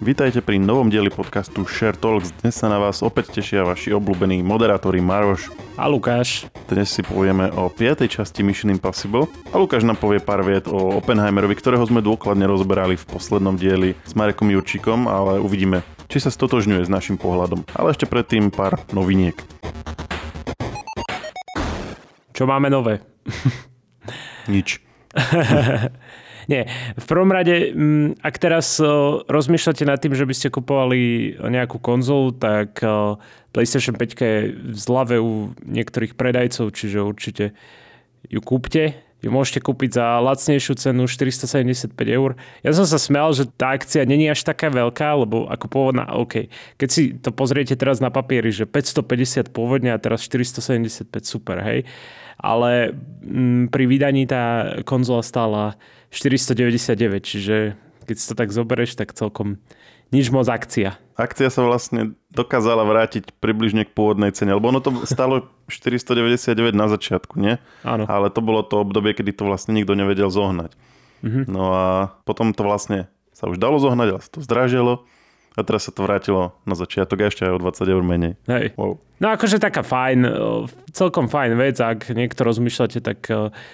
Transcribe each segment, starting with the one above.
Vítajte pri novom dieli podcastu Share Talks. Dnes sa na vás opäť tešia vaši obľúbení moderátori Maroš a Lukáš. Dnes si povieme o 5. časti Mission Impossible a Lukáš nám povie pár viet o Oppenheimerovi, ktorého sme dôkladne rozberali v poslednom dieli s Marekom Jurčíkom, ale uvidíme, či sa stotožňuje s našim pohľadom. Ale ešte predtým pár noviniek. Čo máme nové? Nič. Nie, v prvom rade, mm, ak teraz rozmýšľate nad tým, že by ste kupovali nejakú konzolu, tak PlayStation 5 je v zlave u niektorých predajcov, čiže určite ju kúpte. Ju môžete kúpiť za lacnejšiu cenu 475 eur. Ja som sa smial, že tá akcia není až taká veľká, lebo ako pôvodná, OK. Keď si to pozriete teraz na papieri, že 550 pôvodne a teraz 475, super, hej. Ale m, mm, pri vydaní tá konzola stála 499, čiže keď si to tak zoberieš, tak celkom nič moc akcia. Akcia sa vlastne dokázala vrátiť približne k pôvodnej cene, lebo ono to stalo 499 na začiatku, nie? Áno. Ale to bolo to obdobie, kedy to vlastne nikto nevedel zohnať. Mm-hmm. No a potom to vlastne sa už dalo zohnať, ale sa to zdražilo. A teraz sa to vrátilo na začiatok ešte aj o 20 eur menej. Hej. Wow. No akože taká fajn, celkom fajn vec, ak niekto rozmýšľate, tak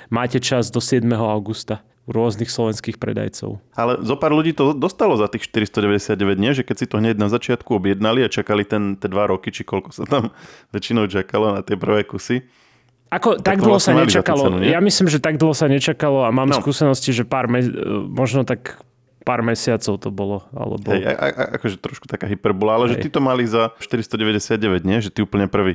máte čas do 7. augusta rôznych slovenských predajcov. Ale zo pár ľudí to dostalo za tých 499, nie? Že keď si to hneď na začiatku objednali a čakali ten, tie dva roky, či koľko sa tam väčšinou čakalo na tie prvé kusy. Ako, tak, tak dlho sa nečakalo. Cenu, ja myslím, že tak dlho sa nečakalo a mám no. skúsenosti, že pár me- možno tak pár mesiacov to bolo. Alebo... Hej, a, a, akože trošku taká hyperbola, ale Hej. že ty to mali za 499, nie? Že ty úplne prvý.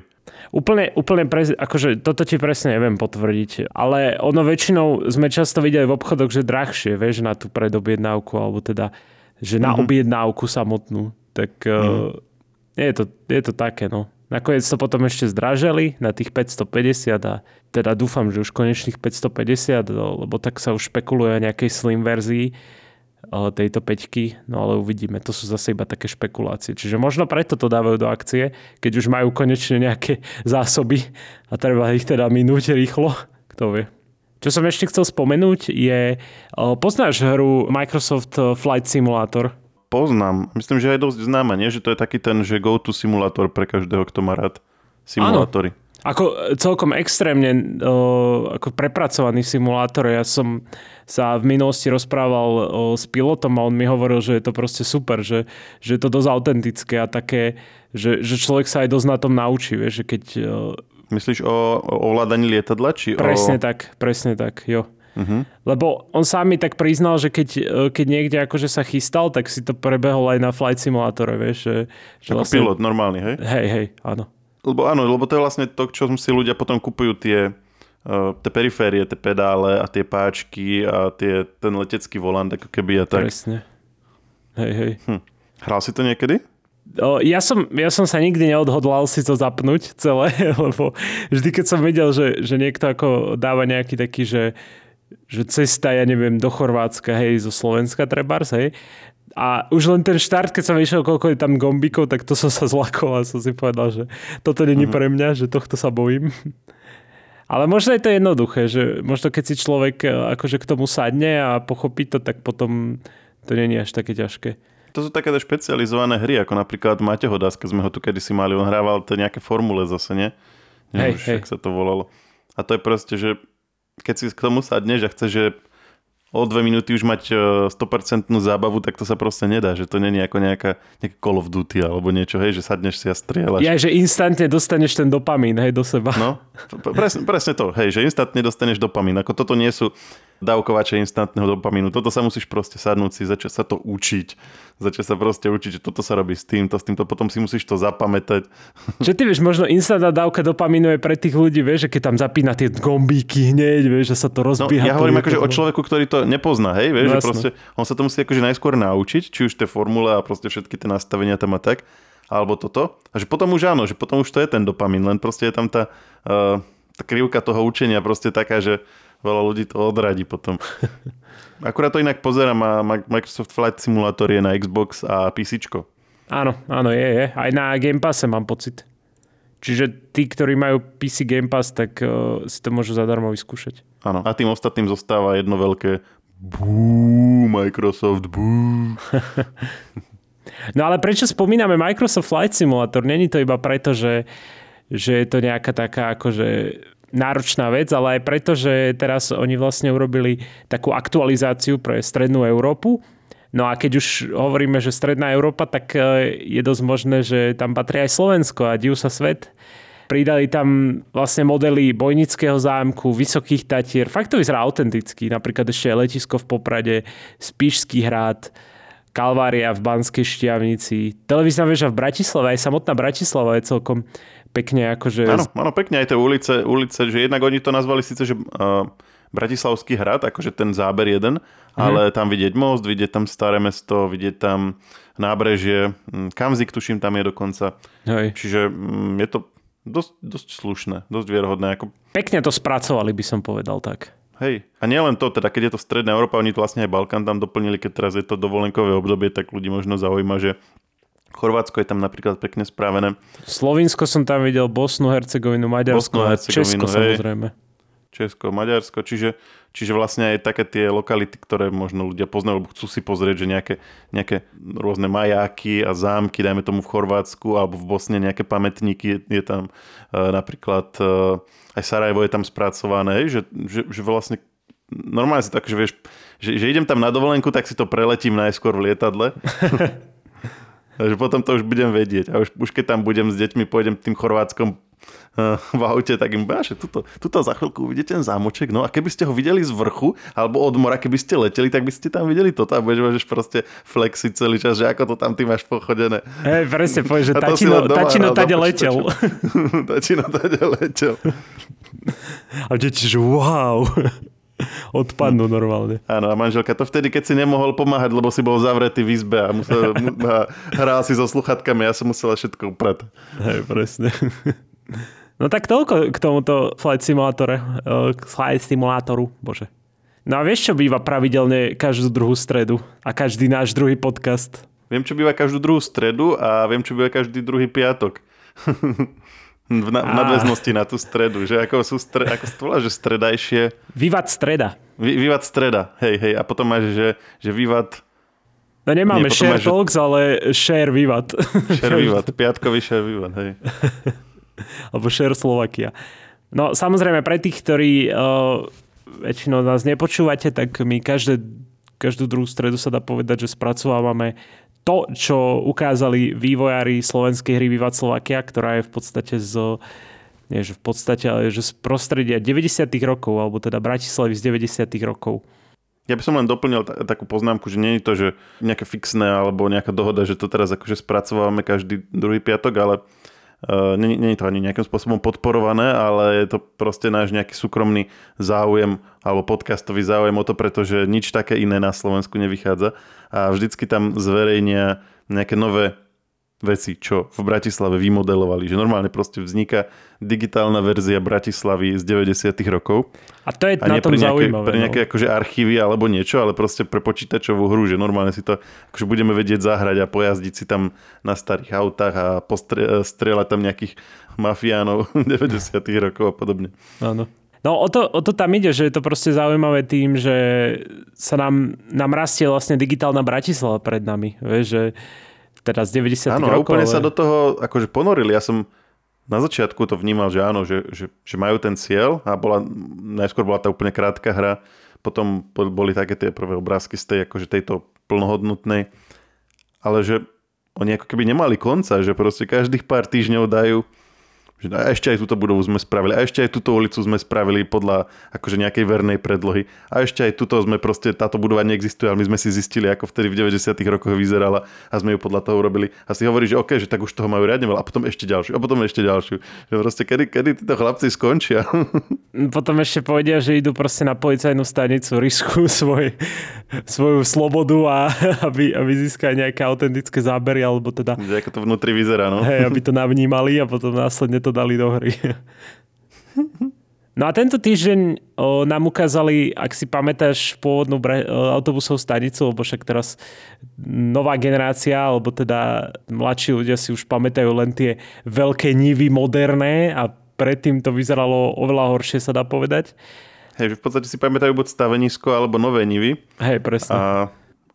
Úplne, úplne pre, akože toto ti presne neviem potvrdiť, ale ono väčšinou sme často videli v obchodoch, že drahšie, vieš, na tú predobjednávku, alebo teda, že na mm-hmm. objednávku samotnú. Tak mm-hmm. uh, je, to, je to také, no. Nakoniec to potom ešte zdraželi na tých 550 a teda dúfam, že už konečných 550, lebo tak sa už špekuluje o nejakej slim verzii tejto peťky, no ale uvidíme, to sú zase iba také špekulácie. Čiže možno preto to dávajú do akcie, keď už majú konečne nejaké zásoby a treba ich teda minúť rýchlo, kto vie. Čo som ešte chcel spomenúť je, poznáš hru Microsoft Flight Simulator? Poznám. Myslím, že aj dosť známa, nie? Že to je taký ten, že go-to simulátor pre každého, kto má rád simulátory. Áno. Ako celkom extrémne uh, ako prepracovaný simulátor. Ja som sa v minulosti rozprával s pilotom a on mi hovoril, že je to proste super, že, že je to dosť autentické a také, že, že človek sa aj dosť na tom naučí. Vieš, že keď, Myslíš o, o ovládaní lietadla? Či presne o... tak, presne tak, jo. Uh-huh. Lebo on sám mi tak priznal, že keď, keď niekde akože sa chystal, tak si to prebehol aj na flight simulátore, vieš. Že, že Ako vlastne... pilot, normálny, hej? Hej, hej, áno. Lebo áno, lebo to je vlastne to, čo si ľudia potom kupujú tie, tie periférie, tie pedále a tie páčky a tie, ten letecký volant ako keby a tak. Presne. Hej, hej. Hm. Hral si to niekedy? O, ja, som, ja som sa nikdy neodhodlal si to zapnúť celé, lebo vždy, keď som videl, že, že niekto ako dáva nejaký taký, že, že cesta, ja neviem, do Chorvátska, hej, zo Slovenska trebárs, hej, a už len ten štart, keď som išiel, koľko je tam gombikov, tak to som sa zlakol a som si povedal, že toto není uh-huh. pre mňa, že tohto sa bojím. Ale možno je to jednoduché, že možno keď si človek e, akože k tomu sadne a pochopí to, tak potom to není až také ťažké. To sú také špecializované hry, ako napríklad Maťo Hodáska, sme ho tu kedysi mali, on hrával to nejaké formule zase, nie? Neviem, hej, hej. sa to volalo. A to je proste, že keď si k tomu sadneš a chceš, že o dve minúty už mať 100% e, zábavu, tak to sa proste nedá, že to není ako nejaká, nejaká Call of Duty alebo niečo, hej, že sadneš si a strieľaš. Ja, že instantne dostaneš ten dopamín, hej, do seba. No, presne, presne to, hej, že instantne dostaneš dopamín, ako toto nie sú dávkovače instantného dopamínu. Toto sa musíš proste sadnúť si, začať sa to učiť. Začať sa proste učiť, že toto sa robí s týmto, s týmto, potom si musíš to zapamätať. Čo ty vieš, možno instantná dávka dopamínu je pre tých ľudí, vieš, že keď tam zapína tie gombíky hneď, vieš, že sa to rozbieha. No, ja hovorím akože o človeku, ktorý to nepozná, hej, vieš, no, že proste on sa to musí akože najskôr naučiť, či už tie formule a proste všetky tie nastavenia tam a tak, alebo toto. A že potom už áno, že potom už to je ten dopamín, len proste je tam tá, uh, tá krivka toho učenia proste taká, že veľa ľudí to odradí potom. Akurát to inak pozerám, a Microsoft Flight Simulator je na Xbox a PC. Áno, áno, je, je. Aj na Game Passe mám pocit. Čiže tí, ktorí majú PC Game Pass, tak uh, si to môžu zadarmo vyskúšať. Áno, a tým ostatným zostáva jedno veľké bú, Microsoft, bú. No ale prečo spomíname Microsoft Flight Simulator? Není to iba preto, že, že je to nejaká taká akože náročná vec, ale aj preto, že teraz oni vlastne urobili takú aktualizáciu pre strednú Európu. No a keď už hovoríme, že stredná Európa, tak e, je dosť možné, že tam patrí aj Slovensko a div sa svet. Pridali tam vlastne modely Bojnického zámku, Vysokých Tatier. Fakt to vyzerá autenticky. Napríklad ešte letisko v Poprade, Spišský hrad, Kalvária v Banskej Štiavnici, televízna väža v Bratislave, aj samotná Bratislava je celkom pekne akože... Áno, áno, pekne aj tie ulice, ulice, že jednak oni to nazvali síce, že uh, Bratislavský hrad, akože ten záber jeden, mm. ale tam vidieť most, vidieť tam staré mesto, vidieť tam nábrežie, hm, Kamzik tuším tam je dokonca. Hej. Čiže um, je to dosť, dosť slušné, dosť vierhodné. Ako... Pekne to spracovali, by som povedal tak. Hej, a nielen to, teda keď je to stredná Európa, oni to vlastne aj Balkán tam doplnili, keď teraz je to dovolenkové obdobie, tak ľudí možno zaujíma, že Chorvátsko je tam napríklad pekne spravené. Slovinsko som tam videl, Bosnu, Hercegovinu, Maďarsko Bosnu, a Česko hej. samozrejme. Česko, Maďarsko, čiže, čiže vlastne aj také tie lokality, ktoré možno ľudia poznajú, alebo chcú si pozrieť, že nejaké, nejaké rôzne majáky a zámky, dajme tomu v Chorvátsku alebo v Bosne nejaké pamätníky, je, je tam uh, napríklad uh, aj Sarajevo je tam spracované, že, že, že vlastne normálne si tak, že vieš, že, že idem tam na dovolenku, tak si to preletím najskôr v lietadle. Takže potom to už budem vedieť. A už, už keď tam budem s deťmi, pôjdem tým Chorvátskom uh, v aute, tak im že tuto, tuto za chvíľku uvidíte ten zámoček, no a keby ste ho videli z vrchu, alebo od mora, keby ste leteli, tak by ste tam videli toto a budeš môžeš proste flexiť celý čas, že ako to tam ty máš pochodené. Hej, presne povieš, že tačino, tačino tade letel. tačino tade letel. A deti, že wow. Odpadnú normálne. Áno, a manželka to vtedy, keď si nemohol pomáhať, lebo si bol zavretý v izbe a, musel, a hral si so sluchatkami, ja som musela všetko upratať. Hej, presne. No tak toľko k tomuto flight simulátore, eh, k flight simulátoru, bože. No a vieš, čo býva pravidelne každú druhú stredu a každý náš druhý podcast? Viem, čo býva každú druhú stredu a viem, čo býva každý druhý piatok. v, na, v nadväznosti na tú stredu, že ako sú stre, ako to volá, že stredajšie... Vývat streda. Vy, vývat streda, hej, hej. A potom máš, že, že vývat No nemáme Nie, share máš, talks, ale share vývat. Share vývat, piatkový share vývat, hej. alebo Share Slovakia. No samozrejme, pre tých, ktorí uh, väčšinou nás nepočúvate, tak my každé, každú druhú stredu sa dá povedať, že spracovávame to, čo ukázali vývojári slovenskej hry Vivat Slovakia, ktorá je v podstate z nie, že v podstate, ale že z prostredia 90 rokov, alebo teda Bratislavy z 90 rokov. Ja by som len doplnil t- takú poznámku, že nie je to, že nejaké fixné alebo nejaká dohoda, že to teraz akože spracovávame každý druhý piatok, ale Uh, Není to ani nejakým spôsobom podporované, ale je to proste náš nejaký súkromný záujem alebo podcastový záujem o to, pretože nič také iné na Slovensku nevychádza. A vždycky tam zverejnia nejaké nové veci, čo v Bratislave vymodelovali. Že normálne proste vzniká digitálna verzia Bratislavy z 90 rokov. A to je a na tom pre nejaké, zaujímavé. Pre nejaké no. akože archívy alebo niečo, ale proste pre počítačovú hru, že normálne si to akože budeme vedieť zahrať a pojazdiť si tam na starých autách a postrieľať tam nejakých mafiánov 90 rokov a podobne. Áno. No o to, o to tam ide, že je to proste zaujímavé tým, že sa nám, nám rastie vlastne digitálna Bratislava pred nami. Vieš, že teda z 90 áno, rokov. úplne ale... sa do toho akože ponorili. Ja som na začiatku to vnímal, že áno, že, že, že majú ten cieľ a bola, najskôr bola tá úplne krátka hra, potom boli také tie prvé obrázky z tej, akože tejto plnohodnotnej, ale že oni ako keby nemali konca, že proste každých pár týždňov dajú že a ešte aj túto budovu sme spravili, a ešte aj túto ulicu sme spravili podľa akože nejakej vernej predlohy. A ešte aj túto sme proste, táto budova neexistuje, ale my sme si zistili, ako vtedy v 90 rokoch vyzerala a sme ju podľa toho urobili. A si hovorí, že OK, že tak už toho majú riadne veľa, a potom ešte ďalšiu, a potom ešte ďalšiu. Že proste kedy, kedy títo chlapci skončia. Potom ešte povedia, že idú proste na policajnú stanicu, riskujú svoj, svoju slobodu a aby, aby získali nejaké autentické zábery, alebo teda... Že ako to vnútri vyzerá, no. Hej, aby to navnímali a potom následne to dali do hry. No a tento týždeň o, nám ukázali, ak si pamätáš, pôvodnú bre, o, autobusovú stanicu, lebo však teraz nová generácia, alebo teda mladší ľudia si už pamätajú len tie veľké nivy moderné a predtým to vyzeralo oveľa horšie, sa dá povedať. Hej, že v podstate si pamätajú buď stavenisko alebo nové nivy. Hej, presne. A,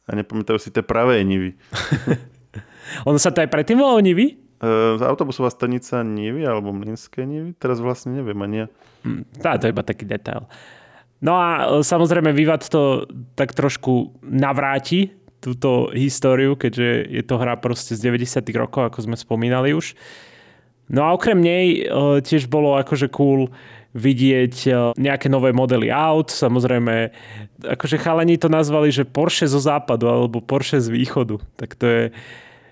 a nepamätajú si tie pravé nivy. ono sa to aj predtým volalo Nivy? Uh, autobusová stanica Nivy alebo Mlinské Nivy? Teraz vlastne neviem ani ja. Hmm, tá, to je iba taký detail. No a samozrejme Vivat to tak trošku navráti túto históriu, keďže je to hra proste z 90 rokov, ako sme spomínali už. No a okrem nej tiež bolo akože cool vidieť nejaké nové modely aut. Samozrejme, akože chalani to nazvali, že Porsche zo západu alebo Porsche z východu. Tak to je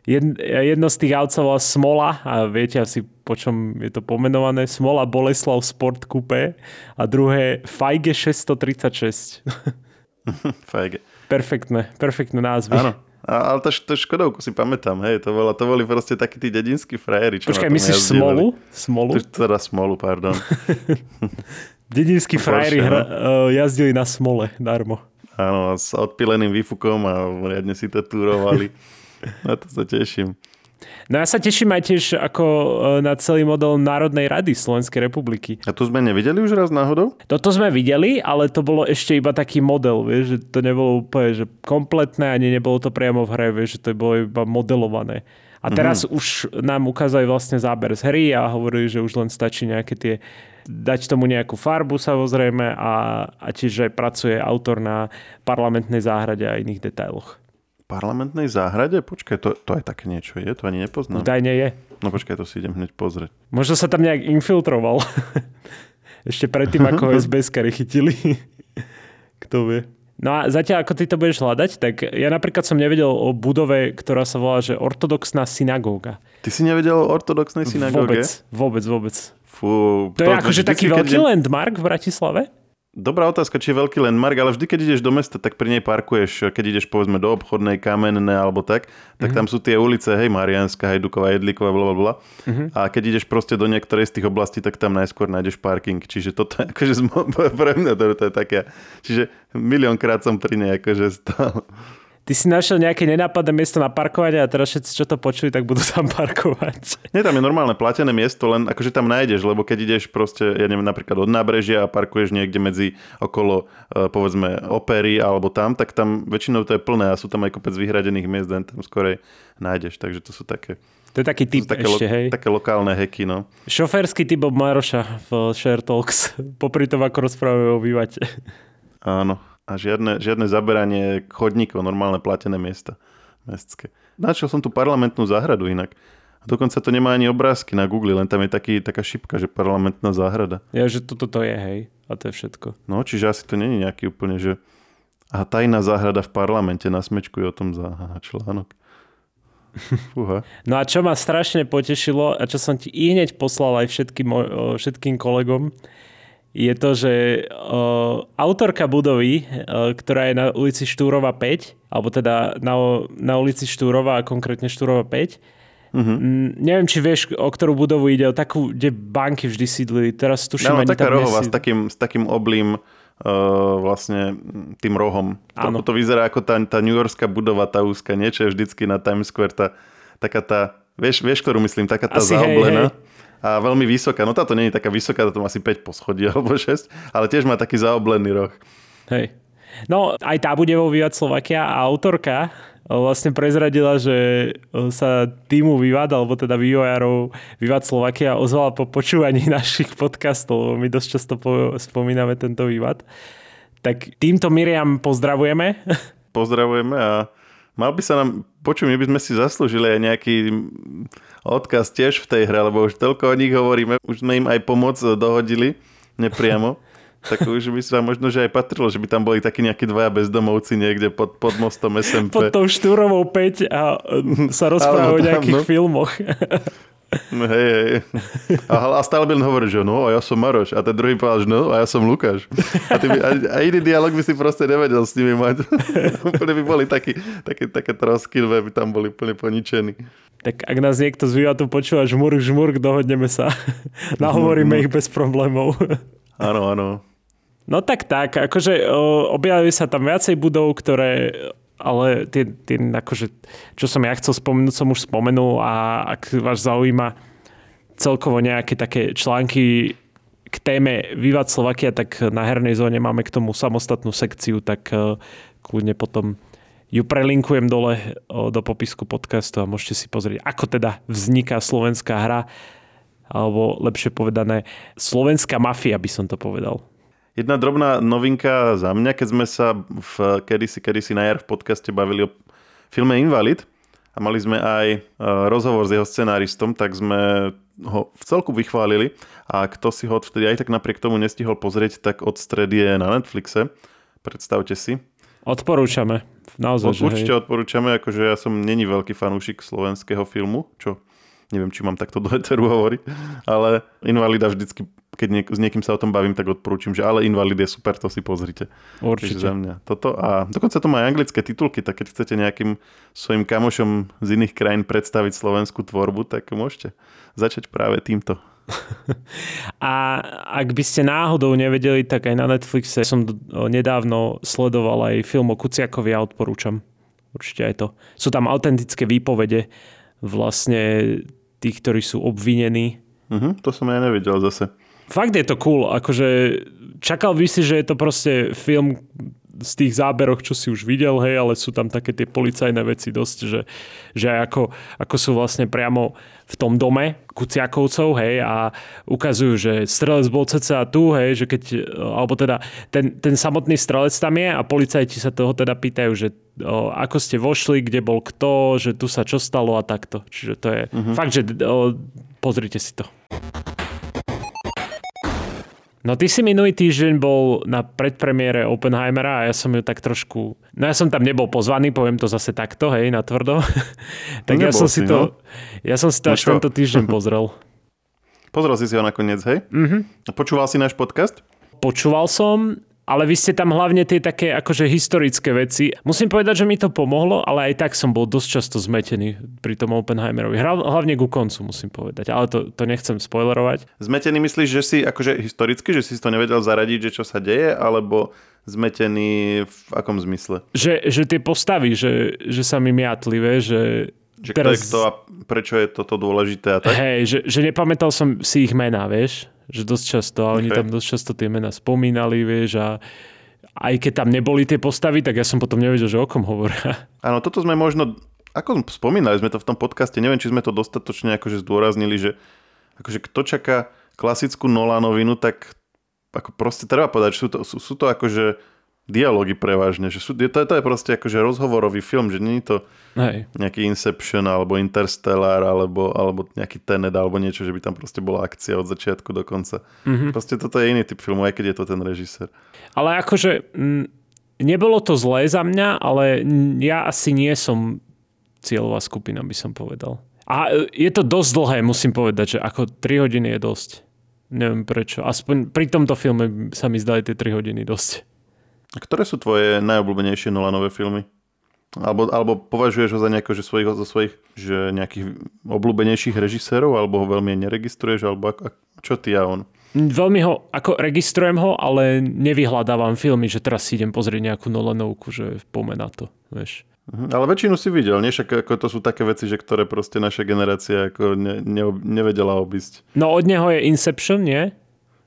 jedno z tých aut sa volá Smola a viete asi po čom je to pomenované. Smola Boleslav Sport Coupe a druhé Feige 636. Feige. Perfektné, perfektné názvy. Áno. A, ale to, to Škodovku si pamätám, hej, to, bola, to boli proste takí tí dedinskí frajeri. Počkaj, myslíš jazdili. Smolu? Smolu? To, teda Smolu, pardon. dedinskí frajeri hra, uh, jazdili na Smole, darmo. Áno, s odpileným výfukom a riadne si to túrovali. Na to sa teším. No ja sa teším aj tiež ako e, na celý model Národnej rady Slovenskej republiky. A tu sme nevideli už raz náhodou? Toto sme videli, ale to bolo ešte iba taký model, vieš, že to nebolo úplne že kompletné, ani nebolo to priamo v hre, vieš, že to bolo iba modelované. A teraz mm-hmm. už nám ukázali vlastne záber z hry a hovorili, že už len stačí nejaké tie dať tomu nejakú farbu samozrejme a, a tiež aj pracuje autor na parlamentnej záhrade a iných detailoch parlamentnej záhrade? Počkaj, to, to aj také niečo je? To ani nepoznám. Údajne je. No počkaj, to si idem hneď pozrieť. Možno sa tam nejak infiltroval. Ešte predtým, ako sbs chytili. Kto vie. No a zatiaľ, ako ty to budeš hľadať, tak ja napríklad som nevedel o budove, ktorá sa volá, že ortodoxná synagóga. Ty si nevedel o ortodoxnej synagóge? Vôbec, vôbec, vôbec. Fú, to, to je akože taký veľký keď... landmark v Bratislave? Dobrá otázka, či je veľký landmark, ale vždy, keď ideš do mesta, tak pri nej parkuješ, keď ideš povedzme do obchodnej, kamenné alebo tak, tak mm-hmm. tam sú tie ulice, hej, Marianská, Hejduková, Jedlíková, bla, bla, bla. Mm-hmm. A keď ideš proste do niektorej z tých oblastí, tak tam najskôr nájdeš parking. Čiže toto je akože pre mňa to, to je také. Čiže miliónkrát som pri nej akože stal ty si našiel nejaké nenápadné miesto na parkovanie a teraz všetci, čo to počuli, tak budú tam parkovať. Nie, tam je normálne platené miesto, len akože tam nájdeš, lebo keď ideš proste, ja neviem, napríklad od nábrežia a parkuješ niekde medzi okolo, e, povedzme, opery alebo tam, tak tam väčšinou to je plné a sú tam aj kopec vyhradených miest, len tam skorej nájdeš, takže to sú také to je taký typ také ešte, lo- hej. Také lokálne heky, no. Šoférsky typ Maroša v Share Talks. Popri tom, ako rozprávame o bývate. Áno a žiadne, žiadne zaberanie chodníkov, normálne platené miesta mestské. Našiel som tu parlamentnú záhradu inak. A dokonca to nemá ani obrázky na Google, len tam je taký, taká šipka, že parlamentná záhrada. Ja, že toto to je, hej. A to je všetko. No, čiže asi to není nejaký úplne, že a tajná záhrada v parlamente, nasmečkuje o tom za článok. Fúha. No a čo ma strašne potešilo a čo som ti i hneď poslal aj všetkým, všetkým kolegom, je to, že uh, autorka budovy, uh, ktorá je na ulici Štúrova 5, alebo teda na, na ulici Štúrova a konkrétne Štúrova 5, uh-huh. m, neviem, či vieš, o ktorú budovu ide, o takú, kde banky vždy sídli. Teraz tuším, no, taká rohová s takým, s takým oblým uh, vlastne tým rohom. To, to vyzerá ako tá, tá New Yorkská budova, tá úzka, niečo je vždycky na Times Square, tá, taká tá, vieš, vieš, ktorú myslím, taká tá Asi zaoblená. Hej, hej a veľmi vysoká. No táto nie je taká vysoká, to má asi 5 poschodí alebo 6, ale tiež má taký zaoblený roh. Hej. No aj tá bude vo Vývad Slovakia a autorka vlastne prezradila, že sa týmu Vývad, alebo teda vývojárov Vývad Slovakia ozvala po počúvaní našich podcastov. My dosť často spomíname tento Vývad. Tak týmto Miriam pozdravujeme. Pozdravujeme a mal by sa nám, počuj, my by sme si zaslúžili aj nejaký odkaz tiež v tej hre, lebo už toľko o nich hovoríme, už sme im aj pomoc dohodili nepriamo. tak už by sa možno, že aj patrilo, že by tam boli takí nejakí dvaja bezdomovci niekde pod, pod mostom SMP. Pod tou štúrovou 5 a sa rozprávajú o nejakých no. filmoch. No, hej, hej. A, a stále by len hovoril, že no, a ja som Maroš. A ten druhý povedal, že no, a ja som Lukáš. A, ty by, a, a iný dialog by si proste nevedel s nimi mať. úplne by boli takí, také, také trosky, by tam boli úplne poničení. Tak ak nás niekto z tu počúva žmurk, žmurk, dohodneme sa. Nahovoríme ich bez problémov. áno, áno. No tak tak, akože objavili sa tam viacej budov, ktoré ale tie, tie akože, čo som ja chcel spomenúť, som už spomenul a ak vás zaujíma celkovo nejaké také články k téme Vivat Slovakia, tak na hernej zóne máme k tomu samostatnú sekciu, tak uh, kľudne potom ju prelinkujem dole do popisku podcastu a môžete si pozrieť, ako teda vzniká slovenská hra, alebo lepšie povedané, slovenská mafia by som to povedal. Jedna drobná novinka za mňa, keď sme sa v kedysi, kedysi na jar v podcaste bavili o filme Invalid a mali sme aj e, rozhovor s jeho scenáristom, tak sme ho v celku vychválili a kto si ho vtedy aj tak napriek tomu nestihol pozrieť, tak od stredy je na Netflixe. Predstavte si. Odporúčame. Naozaj, Určite hej. odporúčame, akože ja som není veľký fanúšik slovenského filmu, čo neviem, či mám takto do heteru hovoriť, ale Invalida vždycky, keď niek- s niekým sa o tom bavím, tak odporúčam, že ale Invalid je super, to si pozrite. Určite. za mňa toto a dokonca to má aj anglické titulky, tak keď chcete nejakým svojim kamošom z iných krajín predstaviť slovenskú tvorbu, tak môžete začať práve týmto. A ak by ste náhodou nevedeli, tak aj na Netflixe som nedávno sledoval aj film o Kuciakovi a odporúčam. Určite aj to. Sú tam autentické výpovede vlastne tých, ktorí sú obvinení. Uh-huh, to som aj nevidel zase. Fakt je to cool, akože čakal by si, že je to proste film z tých záberoch, čo si už videl, hej, ale sú tam také tie policajné veci dosť, že, že ako, ako sú vlastne priamo v tom dome Kuciakovcov, hej, a ukazujú, že strelec bol cca tu, hej, že keď, alebo teda ten, ten samotný strelec tam je a policajti sa toho teda pýtajú, že o, ako ste vošli, kde bol kto, že tu sa čo stalo a takto. Čiže to je uh-huh. fakt, že o, pozrite si to. No ty si minulý týždeň bol na predpremiére Oppenheimera a ja som ju tak trošku... No ja som tam nebol pozvaný, poviem to zase takto, hej, na tvrdo. tak ja som si, si to... No? Ja som si to no až čo? tento týždeň pozrel. Pozrel si si ho nakoniec, hej? Mm-hmm. Počúval si náš podcast? Počúval som ale vy ste tam hlavne tie také akože historické veci. Musím povedať, že mi to pomohlo, ale aj tak som bol dosť často zmetený pri tom Oppenheimerovi. Hlavne ku koncu, musím povedať. Ale to, to nechcem spoilerovať. Zmetený myslíš, že si akože historicky, že si to nevedel zaradiť, že čo sa deje, alebo zmetený v akom zmysle? Že, že tie postavy, že, že sa mi miatli, že že teraz... kto je kto a prečo je toto dôležité a tak? Hej, že, že nepamätal som si ich mená, vieš že dosť často a oni okay. tam dosť často tie mená spomínali, vieš, a aj keď tam neboli tie postavy, tak ja som potom nevedel, že o kom hovoria. Áno, toto sme možno, ako spomínali sme to v tom podcaste, neviem, či sme to dostatočne akože zdôraznili, že akože kto čaká klasickú Nolanovinu, tak ako proste treba povedať, že sú to, sú, sú to akože dialógy prevažne. Že sú, to, to je proste akože rozhovorový film, že nie je to Hej. nejaký Inception alebo Interstellar alebo, alebo nejaký Tenet alebo niečo, že by tam proste bola akcia od začiatku do konca. Mm-hmm. Proste toto je iný typ filmu, aj keď je to ten režisér. Ale akože m, nebolo to zlé za mňa, ale ja asi nie som cieľová skupina, by som povedal. A e, je to dosť dlhé, musím povedať, že ako 3 hodiny je dosť. Neviem prečo. Aspoň pri tomto filme sa mi zdali tie 3 hodiny dosť. Ktoré sú tvoje najobľúbenejšie Nolanové filmy? Alebo, alebo považuješ ho za nejako, že svojich, zo svojich že nejakých obľúbenejších režisérov, alebo ho veľmi neregistruješ, alebo ako, čo ty a on? Veľmi ho, ako registrujem ho, ale nevyhľadávam filmy, že teraz si idem pozrieť nejakú Nolanovku, že poďme na to, vieš. Mhm, ale väčšinu si videl, nie? Však ako to sú také veci, že ktoré proste naša generácia ako ne, ne, nevedela obísť. No od neho je Inception, nie?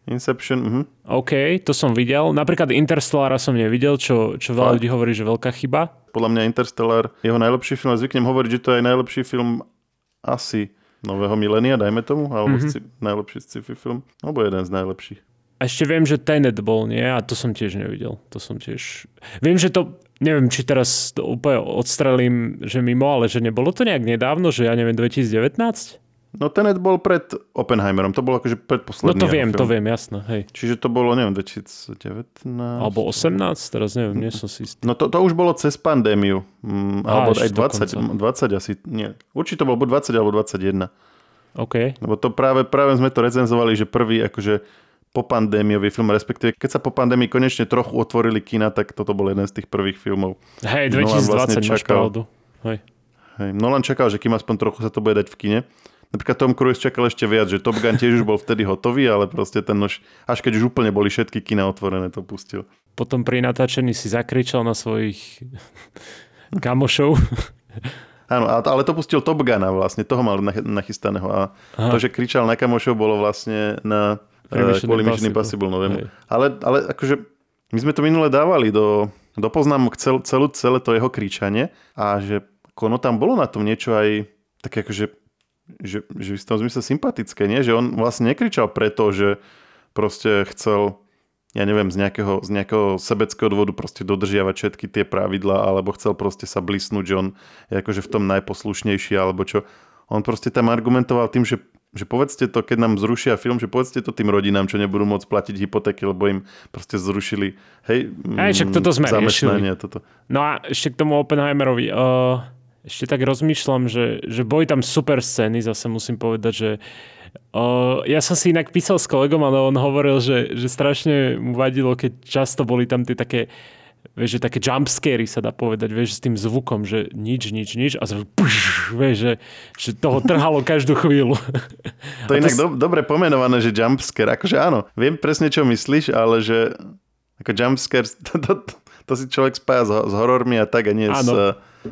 Inception, uh-huh. OK, to som videl. Napríklad Interstellara som nevidel, čo, čo veľa ľudí hovorí, že veľká chyba. Podľa mňa Interstellar, jeho najlepší film, zvyknem hovoriť, že to je najlepší film asi nového milénia, dajme tomu, alebo mm-hmm. sci- najlepší sci-fi film, alebo jeden z najlepších. A ešte viem, že Tenet bol, nie? A to som tiež nevidel. To som tiež... Viem, že to... Neviem, či teraz to úplne odstrelím, že mimo, ale že nebolo to nejak nedávno, že ja neviem, 2019? No Tenet bol pred Oppenheimerom, to bolo akože predposledný. No to viem, film. to viem, jasno, hej. Čiže to bolo, neviem, 2019? Alebo 18, teraz neviem, nie som si istý. No to, to už bolo cez pandémiu, mm, alebo aj 20, 20 asi, nie. Určite to bolo buď 20 alebo 21. OK. Lebo to práve, práve sme to recenzovali, že prvý akože po pandémiový film, respektíve keď sa po pandémii konečne trochu otvorili kina, tak toto bol jeden z tých prvých filmov. Hej, 2020 vlastne máš pravdu. Hej. Hej, Nolan čakal, že kým aspoň trochu sa to bude dať v kine. Napríklad Tom Cruise čakal ešte viac, že Top Gun tiež už bol vtedy hotový, ale proste ten nož, až keď už úplne boli všetky kina otvorené, to pustil. Potom pri natáčení si zakričal na svojich kamošov. Áno, ale to pustil Top Guna vlastne, toho mal nachystaného. A Aha. to, že kričal na kamošov, bolo vlastne na kvôli Mission Impossible novému. Ale, ale akože my sme to minule dávali do dopoznám cel, celú, celé to jeho kričanie a že ono tam bolo na tom niečo aj také akože že, že v tom zmysle sympatické, nie? Že on vlastne nekričal preto, že proste chcel ja neviem, z nejakého, z nejakého sebeckého dôvodu proste dodržiavať všetky tie pravidlá, alebo chcel proste sa blisnúť, že on je akože v tom najposlušnejší, alebo čo. On proste tam argumentoval tým, že, že povedzte to, keď nám zrušia film, že povedzte to tým rodinám, čo nebudú môcť platiť hypotéky, lebo im proste zrušili, hej, Aj, však toto sme zamestnanie. Toto. No a ešte k tomu Oppenheimerovi. Uh, ešte tak rozmýšľam, že, že boli tam super scény, zase musím povedať, že O, ja som si inak písal s kolegom, ale on hovoril, že, že strašne mu vadilo, keď často boli tam tie také vieš, že také jumpscary sa dá povedať, vieš, s tým zvukom, že nič, nič, nič a zrazu pš, vieš, že, že toho trhalo každú chvíľu. To je inak to... do, dobre pomenované, že jumpscare, akože áno, viem presne, čo myslíš, ale že ako jumpscare, to, to, to, to si človek spája s, s horormi a tak a nie áno. s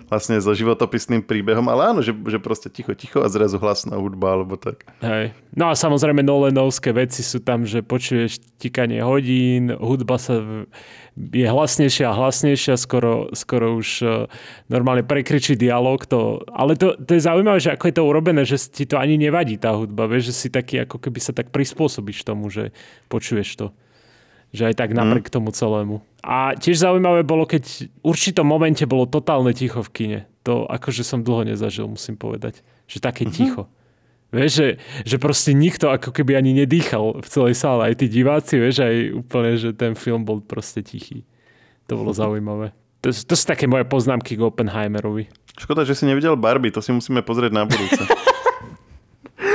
vlastne so životopisným príbehom, ale áno, že, že proste ticho, ticho a zrazu hlasná hudba alebo tak. Hej. No a samozrejme Nolanovské veci sú tam, že počuješ tikanie hodín, hudba sa je hlasnejšia a hlasnejšia, skoro, skoro už uh, normálne prekričí dialog. To, ale to, to je zaujímavé, že ako je to urobené, že ti to ani nevadí tá hudba, vieš, že si taký, ako keby sa tak prispôsobíš tomu, že počuješ to. Že aj tak mhm. napriek mm. tomu celému. A tiež zaujímavé bolo, keď v určitom momente bolo totálne ticho v kine. To akože som dlho nezažil, musím povedať. Že také mm-hmm. ticho. Vieš, že, že proste nikto ako keby ani nedýchal v celej sále. Aj tí diváci, vieš, aj úplne, že ten film bol proste tichý. To bolo zaujímavé. To, to sú také moje poznámky k Oppenheimerovi. Škoda, že si nevidel Barbie, to si musíme pozrieť na budúce.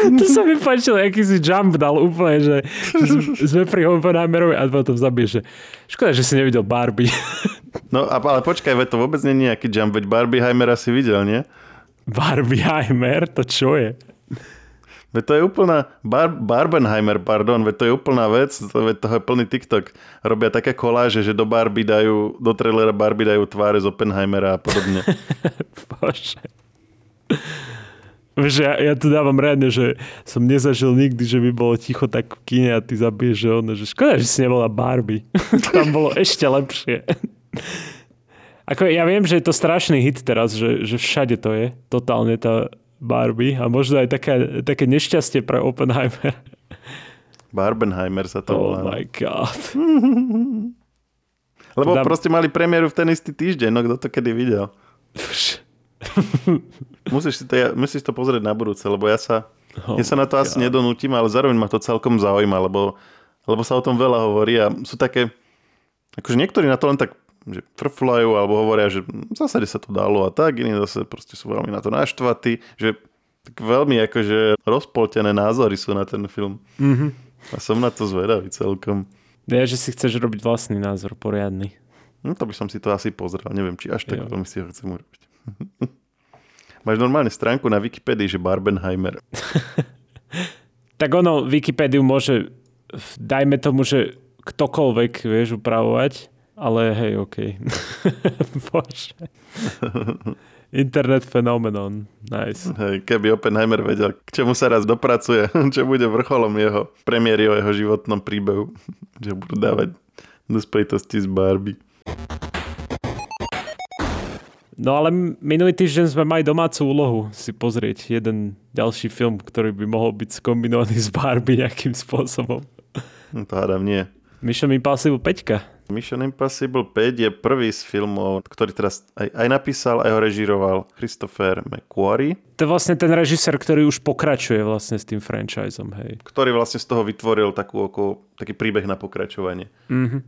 to sa mi páčilo, aký si jump dal úplne, že, že sme pri Oppenheimerovi a potom zabije, že škoda, že si nevidel Barbie. no ale počkaj, veď to vôbec nie je nejaký jump, veď Barbieheimer si videl, nie? Barbieheimer? To čo je? Veď to je úplná, Bar, Barbenheimer, pardon, veď to je úplná vec, veď toho je plný TikTok. Robia také koláže, že do Barbie dajú, do trailera Barbie dajú tváre z Oppenheimera a podobne. Bože. Vieš, ja, ja tu dávam reálne, že som nezažil nikdy, že by bolo ticho tak v kine a ty zabiješ, že ono, že škoda, že si nebola Barbie. Tam bolo ešte lepšie. Ako, ja viem, že je to strašný hit teraz, že, že všade to je, totálne tá Barbie a možno aj také, také nešťastie pre Oppenheimer. Barbenheimer sa to volá. Oh my god. Lebo Dám... proste mali premiéru v ten istý týždeň, no kto to kedy videl. musíš, si to, musíš to pozrieť na budúce, lebo ja sa, oh ja sa na to God. asi nedonútim, ale zároveň ma to celkom zaujíma, lebo, lebo sa o tom veľa hovorí a sú také, akože niektorí na to len tak že trflajú alebo hovoria, že v zásade sa to dalo a tak, iní zase proste sú veľmi na to naštvatí, že tak veľmi akože rozpoltené názory sú na ten film. Mm-hmm. A som na to zvedavý celkom. Ja, že si chceš robiť vlastný názor poriadny. No to by som si to asi pozrel. Neviem, či až tak veľmi si ho chcem urobiť. Máš normálne stránku na Wikipedii, že Barbenheimer. tak ono, Wikipédiu môže, dajme tomu, že ktokoľvek, vieš, upravovať, ale hej, OK. Bože. Internet fenomenon. Nice. Hej, keby Oppenheimer vedel, k čemu sa raz dopracuje, čo bude vrcholom jeho premiéry o jeho životnom príbehu, že budú dávať do spojitosti s Barbie. No ale minulý týždeň sme mali domácu úlohu si pozrieť jeden ďalší film, ktorý by mohol byť skombinovaný s Barbie nejakým spôsobom. No to hádam nie. Mission Impossible 5. Mission Impossible 5 je prvý z filmov, ktorý teraz aj, aj napísal, aj ho režiroval Christopher McQuarrie. To je vlastne ten režisér, ktorý už pokračuje vlastne s tým franchiseom, hej. Ktorý vlastne z toho vytvoril takú, ako, taký príbeh na pokračovanie. Mm-hmm.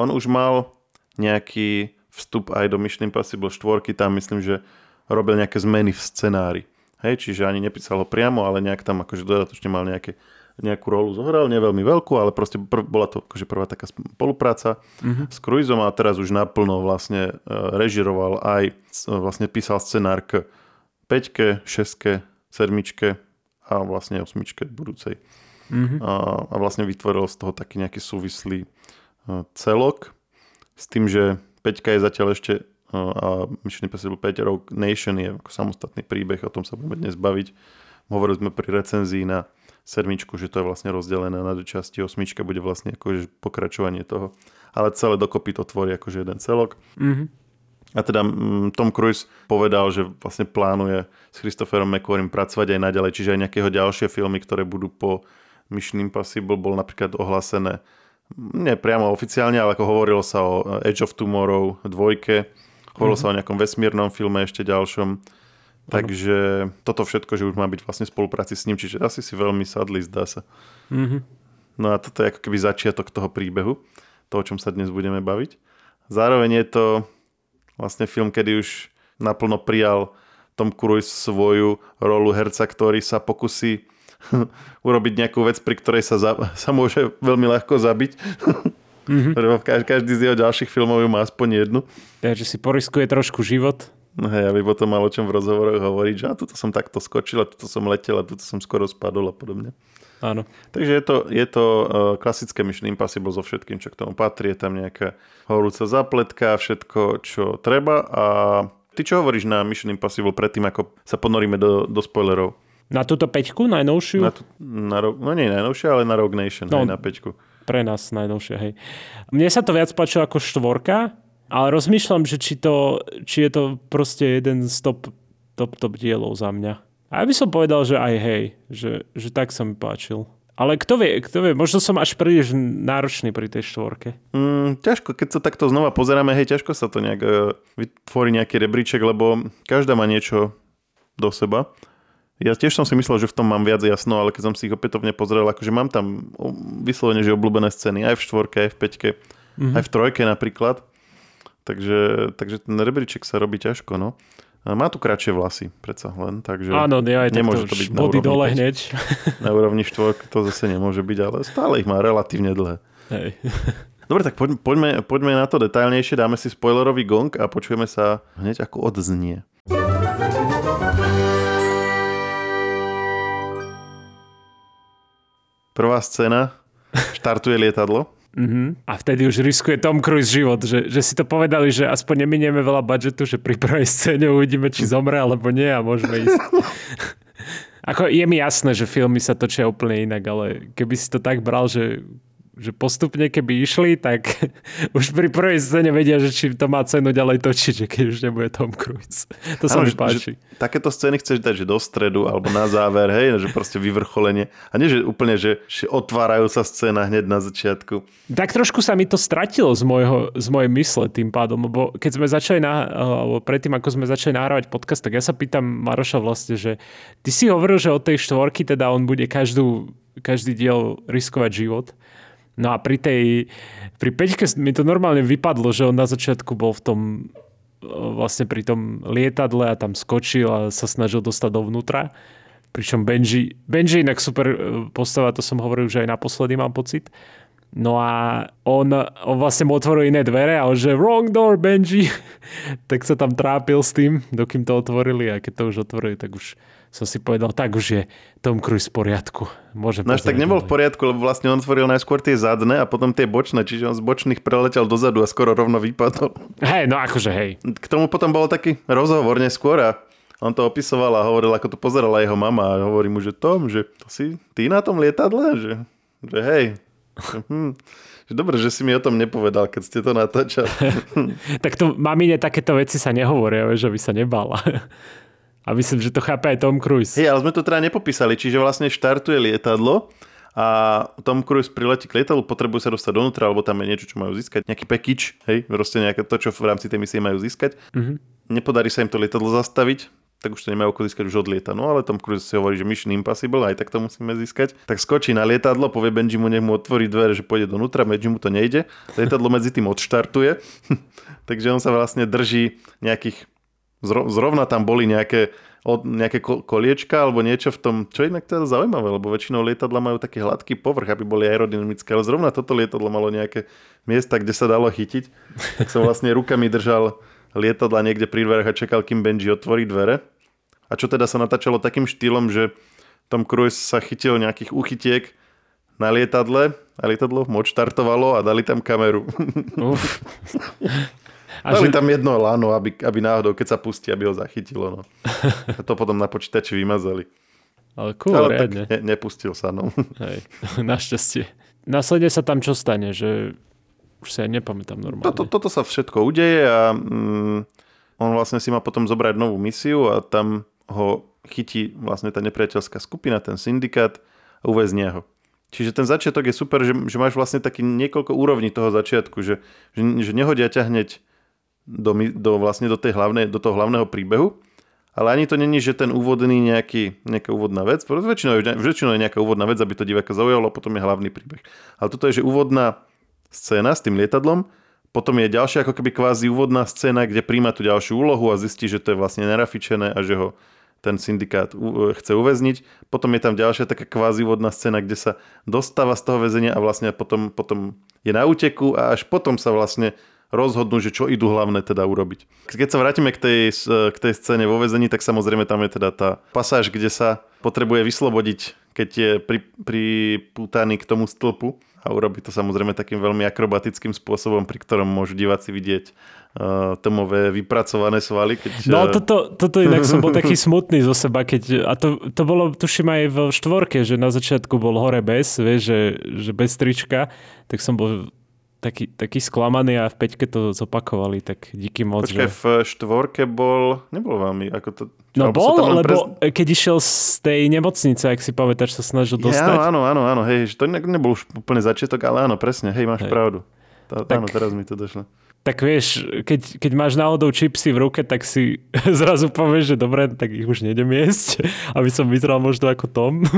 On už mal nejaký vstup aj do Mission Impossible 4, tam myslím, že robil nejaké zmeny v scenári. Hej, čiže ani nepísal ho priamo, ale nejak tam akože dodatočne mal nejaké, nejakú rolu zohral, nie veľmi veľkú, ale proste prv, bola to akože prvá taká spolupráca mm-hmm. s Cruiseom a teraz už naplno vlastne uh, režiroval aj, uh, vlastne písal scenár k 5, 6, 7 a vlastne 8 budúcej. Mm-hmm. A, a vlastne vytvoril z toho taký nejaký súvislý uh, celok s tým, že Peťka je zatiaľ ešte a Mission Impossible 5 Rogue Nation je ako samostatný príbeh, o tom sa budeme dnes baviť. Hovorili sme pri recenzii na sedmičku, že to je vlastne rozdelené na dve časti, osmička bude vlastne akože pokračovanie toho. ale celé dokopy to tvorí akože jeden celok. Mm-hmm. A teda mm, Tom Cruise povedal, že vlastne plánuje s Christopherom McQuarrim pracovať aj naďalej, čiže aj nejakého ďalšie filmy, ktoré budú po Mission Impossible, bol napríklad ohlásené nie priamo oficiálne, ale ako hovorilo sa o Edge of Tomorrow dvojke, hovorilo mm-hmm. sa o nejakom vesmírnom filme ešte ďalšom. Takže toto všetko, že už má byť vlastne v spolupráci s ním, čiže asi si veľmi sadli, zdá sa. Mm-hmm. No a toto je ako keby začiatok toho príbehu, toho, o čom sa dnes budeme baviť. Zároveň je to vlastne film, kedy už naplno prijal Tom Cruise svoju rolu herca, ktorý sa pokusí urobiť nejakú vec, pri ktorej sa, za, sa môže veľmi ľahko zabiť. Mm-hmm. Každý z jeho ďalších filmov má aspoň jednu. Takže si poriskuje trošku život. No hej, aby potom mal o čom v rozhovoroch hovoriť, že a tuto som takto skočil, a tuto som letel, a tuto som skoro spadol a podobne. Áno. Takže je to, je to uh, klasické Mission Impossible so všetkým, čo k tomu patrí. Je tam nejaká horúca zapletka, všetko, čo treba. A ty čo hovoríš na Mission Impossible predtým, ako sa ponoríme do, do spoilerov? Na túto peťku najnovšiu? Na tu, na, no nie najnovšia, ale na Rogue Nation, no, na peťku. Pre nás najnovšia, hej. Mne sa to viac páčilo ako štvorka, ale rozmýšľam, že či, to, či je to proste jeden z top, top, top dielov za mňa. A ja by som povedal, že aj hej, že, že tak sa mi páčil. Ale kto vie, kto vie, možno som až príliš náročný pri tej štvorke. Mm, ťažko, keď sa takto znova pozeráme, hej, ťažko sa to nejak uh, vytvorí nejaký rebríček, lebo každá má niečo do seba. Ja tiež som si myslel, že v tom mám viac jasno, ale keď som si ich opätovne pozrel, akože mám tam vyslovene, že obľúbené scény aj v štvorke, aj v peťke, mm-hmm. aj v trojke napríklad. Takže, takže ten rebríček sa robí ťažko, no. Má tu kratšie vlasy, predsa len, takže Áno, aj nemôže to, to byť na úrovni dole 5, hneď. Na úrovni štvork to zase nemôže byť, ale stále ich má relatívne dlhé. Hej. Dobre, tak poďme, poďme na to detailnejšie, dáme si spoilerový gong a počujeme sa hneď ako odznie. Prvá scéna, štartuje lietadlo Uh-huh. A vtedy už riskuje Tom Cruise život, že, že si to povedali, že aspoň neminieme veľa budžetu, že pri prvej scéne uvidíme, či zomre alebo nie a môžeme ísť. Ako je mi jasné, že filmy sa točia úplne inak, ale keby si to tak bral, že že postupne keby išli, tak už pri prvej scéne vedia, že či to má cenu ďalej točiť, že keď už nebude Tom Cruise. To sa mi páči. Že, takéto scény chceš dať, že do stredu alebo na záver, hej, že proste vyvrcholenie. A nie, že úplne, že, že otvárajú sa scéna hneď na začiatku. Tak trošku sa mi to stratilo z, môjho, z mojej mysle tým pádom, lebo keď sme začali, na, alebo predtým, ako sme začali nahrávať podcast, tak ja sa pýtam Maroša vlastne, že ty si hovoril, že od tej štvorky teda on bude každú, každý diel riskovať život. No a pri tej, pri peťke mi to normálne vypadlo, že on na začiatku bol v tom vlastne pri tom lietadle a tam skočil a sa snažil dostať dovnútra. Pričom Benji, Benji inak super e, postava, to som hovoril, že aj naposledy mám pocit. No a on, on vlastne mu otvoril iné dvere a on že wrong door Benji. tak sa tam trápil s tým, dokým to otvorili a keď to už otvorili, tak už som si povedal, tak už je Tom Cruise v poriadku. Môže no tak nebol v poriadku, lebo vlastne on otvoril najskôr tie zadné a potom tie bočné, čiže on z bočných preletel dozadu a skoro rovno vypadol. Hej, no akože hej. K tomu potom bol taký rozhovor neskôr a on to opisoval a hovoril, ako to pozerala jeho mama a hovorí mu, že Tom, že to si ty na tom lietadle, že, že hej. Hm. Že dobre, že si mi o tom nepovedal, keď ste to natáčali. tak to mamine takéto veci sa nehovoria, že by sa nebala. A myslím, že to chápe aj Tom Cruise. Hej, ale sme to teda nepopísali, čiže vlastne štartuje lietadlo a Tom Cruise priletí k lietadlu, potrebuje sa dostať donútra, alebo tam je niečo, čo majú získať, nejaký package, hej, proste nejaké to, čo v rámci tej misie majú získať. Mm-hmm. Nepodarí sa im to lietadlo zastaviť, tak už to nemajú ako získať už od lieta. No ale Tom Cruise si hovorí, že Mission Impossible, aj tak to musíme získať. Tak skočí na lietadlo, povie Benji mu, nech mu otvorí dvere, že pôjde donútra, Benji mu to nejde. Lietadlo medzi tým odštartuje, takže on sa vlastne drží nejakých Zrovna tam boli nejaké, nejaké koliečka alebo niečo v tom, čo inak teda zaujímavé, lebo väčšinou lietadla majú taký hladký povrch, aby boli aerodynamické, ale zrovna toto lietadlo malo nejaké miesta, kde sa dalo chytiť. Tak som vlastne rukami držal lietadla niekde pri dverech a čakal, kým Benji otvorí dvere. A čo teda sa natáčalo takým štýlom, že Tom Cruise sa chytil nejakých uchytiek na lietadle a lietadlo moč štartovalo a dali tam kameru. A Dali že... tam jedno lano, aby, aby náhodou, keď sa pustí, aby ho zachytilo. No. A to potom na počítači vymazali. Ale cool, Ale tak ne, nepustil sa, no. Hej, našťastie. Následne sa tam čo stane? Že Už sa aj nepamätám normálne. Toto, toto sa všetko udeje a mm, on vlastne si má potom zobrať novú misiu a tam ho chytí vlastne tá nepriateľská skupina, ten syndikát a uväznia ho. Čiže ten začiatok je super, že, že máš vlastne taký niekoľko úrovní toho začiatku, že, že, že nehodia ťa hneď do, do, vlastne do, tej hlavnej, do toho hlavného príbehu, ale ani to není, že ten úvodný nejaký, nejaká úvodná vec, väčšinou je, väčšinou je nejaká úvodná vec, aby to diváka zaujalo, a potom je hlavný príbeh. Ale toto je, že úvodná scéna s tým lietadlom, potom je ďalšia ako keby kvázi úvodná scéna, kde príjma tú ďalšiu úlohu a zistí, že to je vlastne nerafičené a že ho ten syndikát chce uväzniť. Potom je tam ďalšia taká kvázi vodná scéna, kde sa dostáva z toho väzenia a vlastne potom, potom je na úteku a až potom sa vlastne rozhodnú, že čo idú hlavné teda urobiť. Keď sa vrátime k tej, k tej scéne vo väzení, tak samozrejme tam je teda tá pasáž, kde sa potrebuje vyslobodiť, keď je pri, pripútaný k tomu stĺpu a urobí to samozrejme takým veľmi akrobatickým spôsobom, pri ktorom môžu diváci vidieť uh, tomové vypracované svaly. Keď, no toto, toto inak som bol taký smutný zo seba, keď, a to, to bolo tuším aj v štvorke, že na začiatku bol hore bez, vieš, že, že bez trička, tak som bol taký, taký sklamaný a v peťke to zopakovali, tak díky moc. Počkaj, že... v štvorke bol, nebol veľmi, ako to... No bol, lebo pres... keď išiel z tej nemocnice, ak si pamätáš, sa snažil dostať. Ja, áno, áno, áno, hej, to nebol už úplne začiatok, ale áno, presne, hej, máš hej. pravdu. Tá, tak, áno, teraz mi to došlo. Tak vieš, keď, keď máš náhodou čipsy v ruke, tak si zrazu povieš, že dobre, tak ich už nejdem jesť, aby som vyzeral možno ako Tom.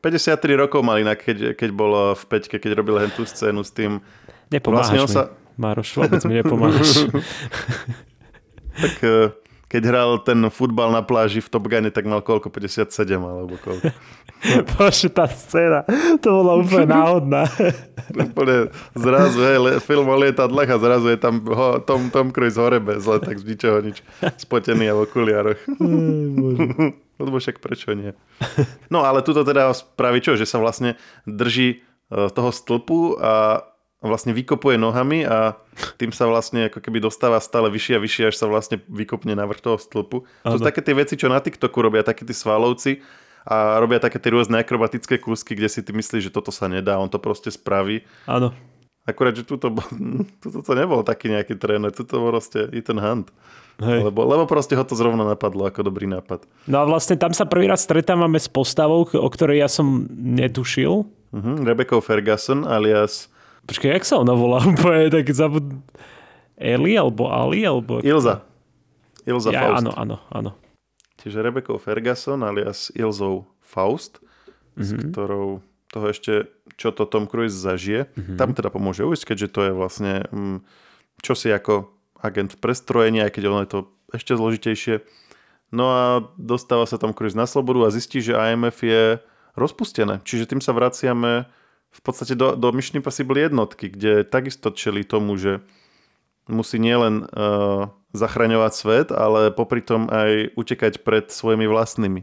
53 rokov mal inak, keď, keď bol v Peťke, keď robil hen tú scénu s tým. Nepomáhaš vlastne mi, sa... Mároš, vôbec mi nepomáhaš. tak eh, keď hral ten futbal na pláži v Top Gune, tak mal koľko? 57 alebo koľko? Bože, tá scéna, to bola úplne náhodná. úplne zrazu, hej, le, film o lietadlách a zrazu je tam ho, Tom, Tom Cruise hore bez tak z ničoho nič, spotený a v okuliároch. Lebo však prečo nie? No ale tuto teda spraví čo? Že sa vlastne drží e, toho stĺpu a vlastne vykopuje nohami a tým sa vlastne ako keby dostáva stále vyššie a vyššie, až sa vlastne vykopne na vrch toho stĺpu. To sú také tie veci, čo na TikToku robia takí tí svalovci a robia také tie rôzne akrobatické kúsky, kde si ty myslíš, že toto sa nedá, on to proste spraví. Áno. Akurát, že tuto, tuto to nebol taký nejaký tréner, tuto bol proste Ethan Hunt. Hej. Lebo, lebo proste ho to zrovna napadlo ako dobrý nápad. No a vlastne tam sa prvý raz stretávame s postavou, o ktorej ja som netušil. Uh-huh. Rebecca Ferguson alias... Počkaj, jak sa ona volá úplne? Tak zabud... Eli alebo Ali? Alebo... Ilza. Ilza ja, Faust. Áno, áno, áno. Čiže Rebecca Ferguson alias Ilzou Faust, uh-huh. s mhm. ktorou toho ešte, čo to Tom Cruise zažije. Uh-huh. Tam teda pomôže ujsť, keďže to je vlastne mm, čosi ako agent v prestrojení, aj keď ono je to ešte zložitejšie. No a dostáva sa tam Cruise na slobodu a zistí, že AMF je rozpustené. Čiže tým sa vraciame v podstate do, do Mission Impossible jednotky, kde takisto čeli tomu, že musí nielen uh, zachraňovať svet, ale popri tom aj utekať pred svojimi vlastnými.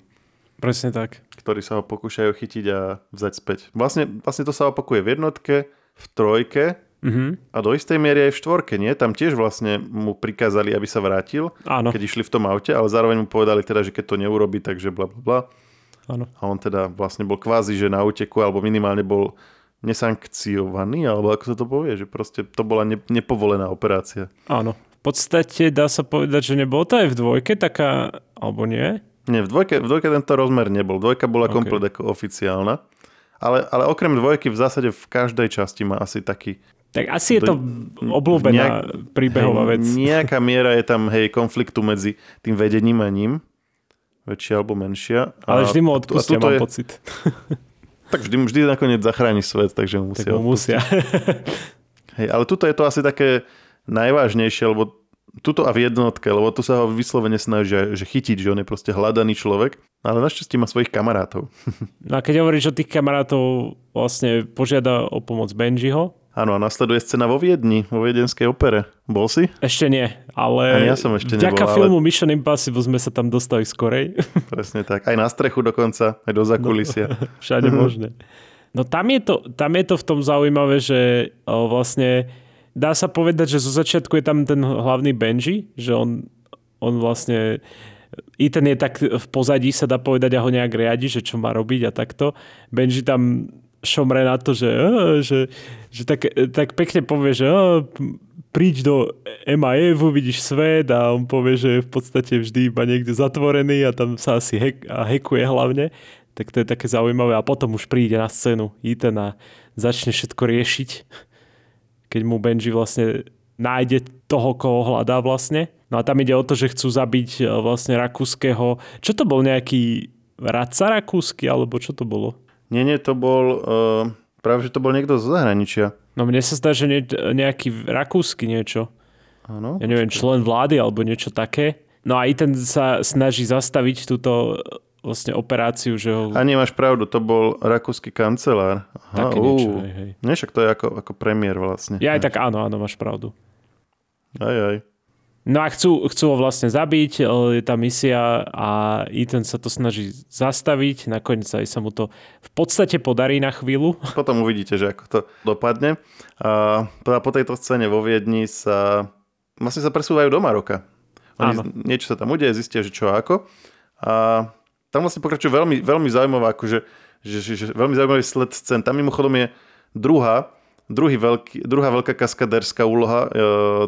Presne tak. Ktorí sa ho pokúšajú chytiť a vzať späť. Vlastne, vlastne to sa opakuje v jednotke, v trojke Mm-hmm. A do istej miery aj v štvorke, nie? Tam tiež vlastne mu prikázali, aby sa vrátil, Áno. keď išli v tom aute, ale zároveň mu povedali teda, že keď to neurobi, takže bla bla bla. Áno. A on teda vlastne bol kvázi, že na úteku, alebo minimálne bol nesankciovaný, alebo ako sa to povie, že proste to bola ne, nepovolená operácia. Áno. V podstate dá sa povedať, že nebolo to aj v dvojke taká, alebo nie? Nie, v dvojke, v dvojke tento rozmer nebol. Dvojka bola okay. komplet ako oficiálna. Ale, ale okrem dvojky v zásade v každej časti má asi taký tak asi je to obľúbená nejak, príbehová vec. Nejaká miera je tam hej, konfliktu medzi tým vedením a ním. Väčšia alebo menšia. Ale vždy mu odpustia, mám je... pocit. Tak vždy, vždy nakoniec zachráni svet, takže mu musia. Tak mu musia. hej, ale tuto je to asi také najvážnejšie, lebo tuto a v jednotke, lebo tu sa ho vyslovene snaží že chytiť, že on je proste hľadaný človek, ale našťastie má svojich kamarátov. No a keď hovoríš o tých kamarátov, vlastne požiada o pomoc Benjiho, Áno, a nasleduje scéna vo Viedni, vo viedenskej opere. Bol si? Ešte nie, ale Ani ja som ešte vďaka nebol, filmu ale... Mission Impossible sme sa tam dostali skorej. Presne tak. Aj na strechu dokonca, aj do zakulisia. No, všade možné. No tam je, to, tam je to v tom zaujímavé, že o, vlastne dá sa povedať, že zo začiatku je tam ten hlavný Benji, že on, on vlastne Ethan je tak v pozadí, sa dá povedať, a ho nejak riadi, že čo má robiť a takto. Benji tam šomre na to, že, že, že tak, tak pekne povie, že príď do MIF, uvidíš svet a on povie, že v podstate vždy iba niekde zatvorený a tam sa asi hek, a hekuje hlavne. Tak to je také zaujímavé a potom už príde na scénu Ethan a začne všetko riešiť. Keď mu Benji vlastne nájde toho, koho hľadá vlastne. No a tam ide o to, že chcú zabiť e, vlastne rakúskeho... Čo to bol nejaký radca rakúsky, alebo čo to bolo? Nie, nie, to bol... Uh, práve, že to bol niekto zo zahraničia. No mne sa zdá, že nie, nejaký rakúsky niečo. Áno. Ja neviem, člen vlády alebo niečo také. No a i ten sa snaží zastaviť túto vlastne operáciu, že ho... A nemáš pravdu, to bol rakúsky kancelár. Aha, Také niečo, hej, hej. Nie, však to je ako, ako premiér vlastne. Ja aj tak áno, áno, máš pravdu. Aj, aj. No a chcú, chcú ho vlastne zabiť, je tá misia a Ethan sa to snaží zastaviť, nakoniec aj sa mu to v podstate podarí na chvíľu. Potom uvidíte, že ako to dopadne. A po tejto scéne vo Viedni sa vlastne sa presúvajú do Maroka. Oni, niečo sa tam udeje, zistia, že čo a ako. A tam vlastne pokračuje veľmi, veľmi zaujímavá, akože, že, že, že, veľmi zaujímavý sled scén. Tam mimochodom je druhá, druhý veľký, druhá veľká kaskadérska úloha e,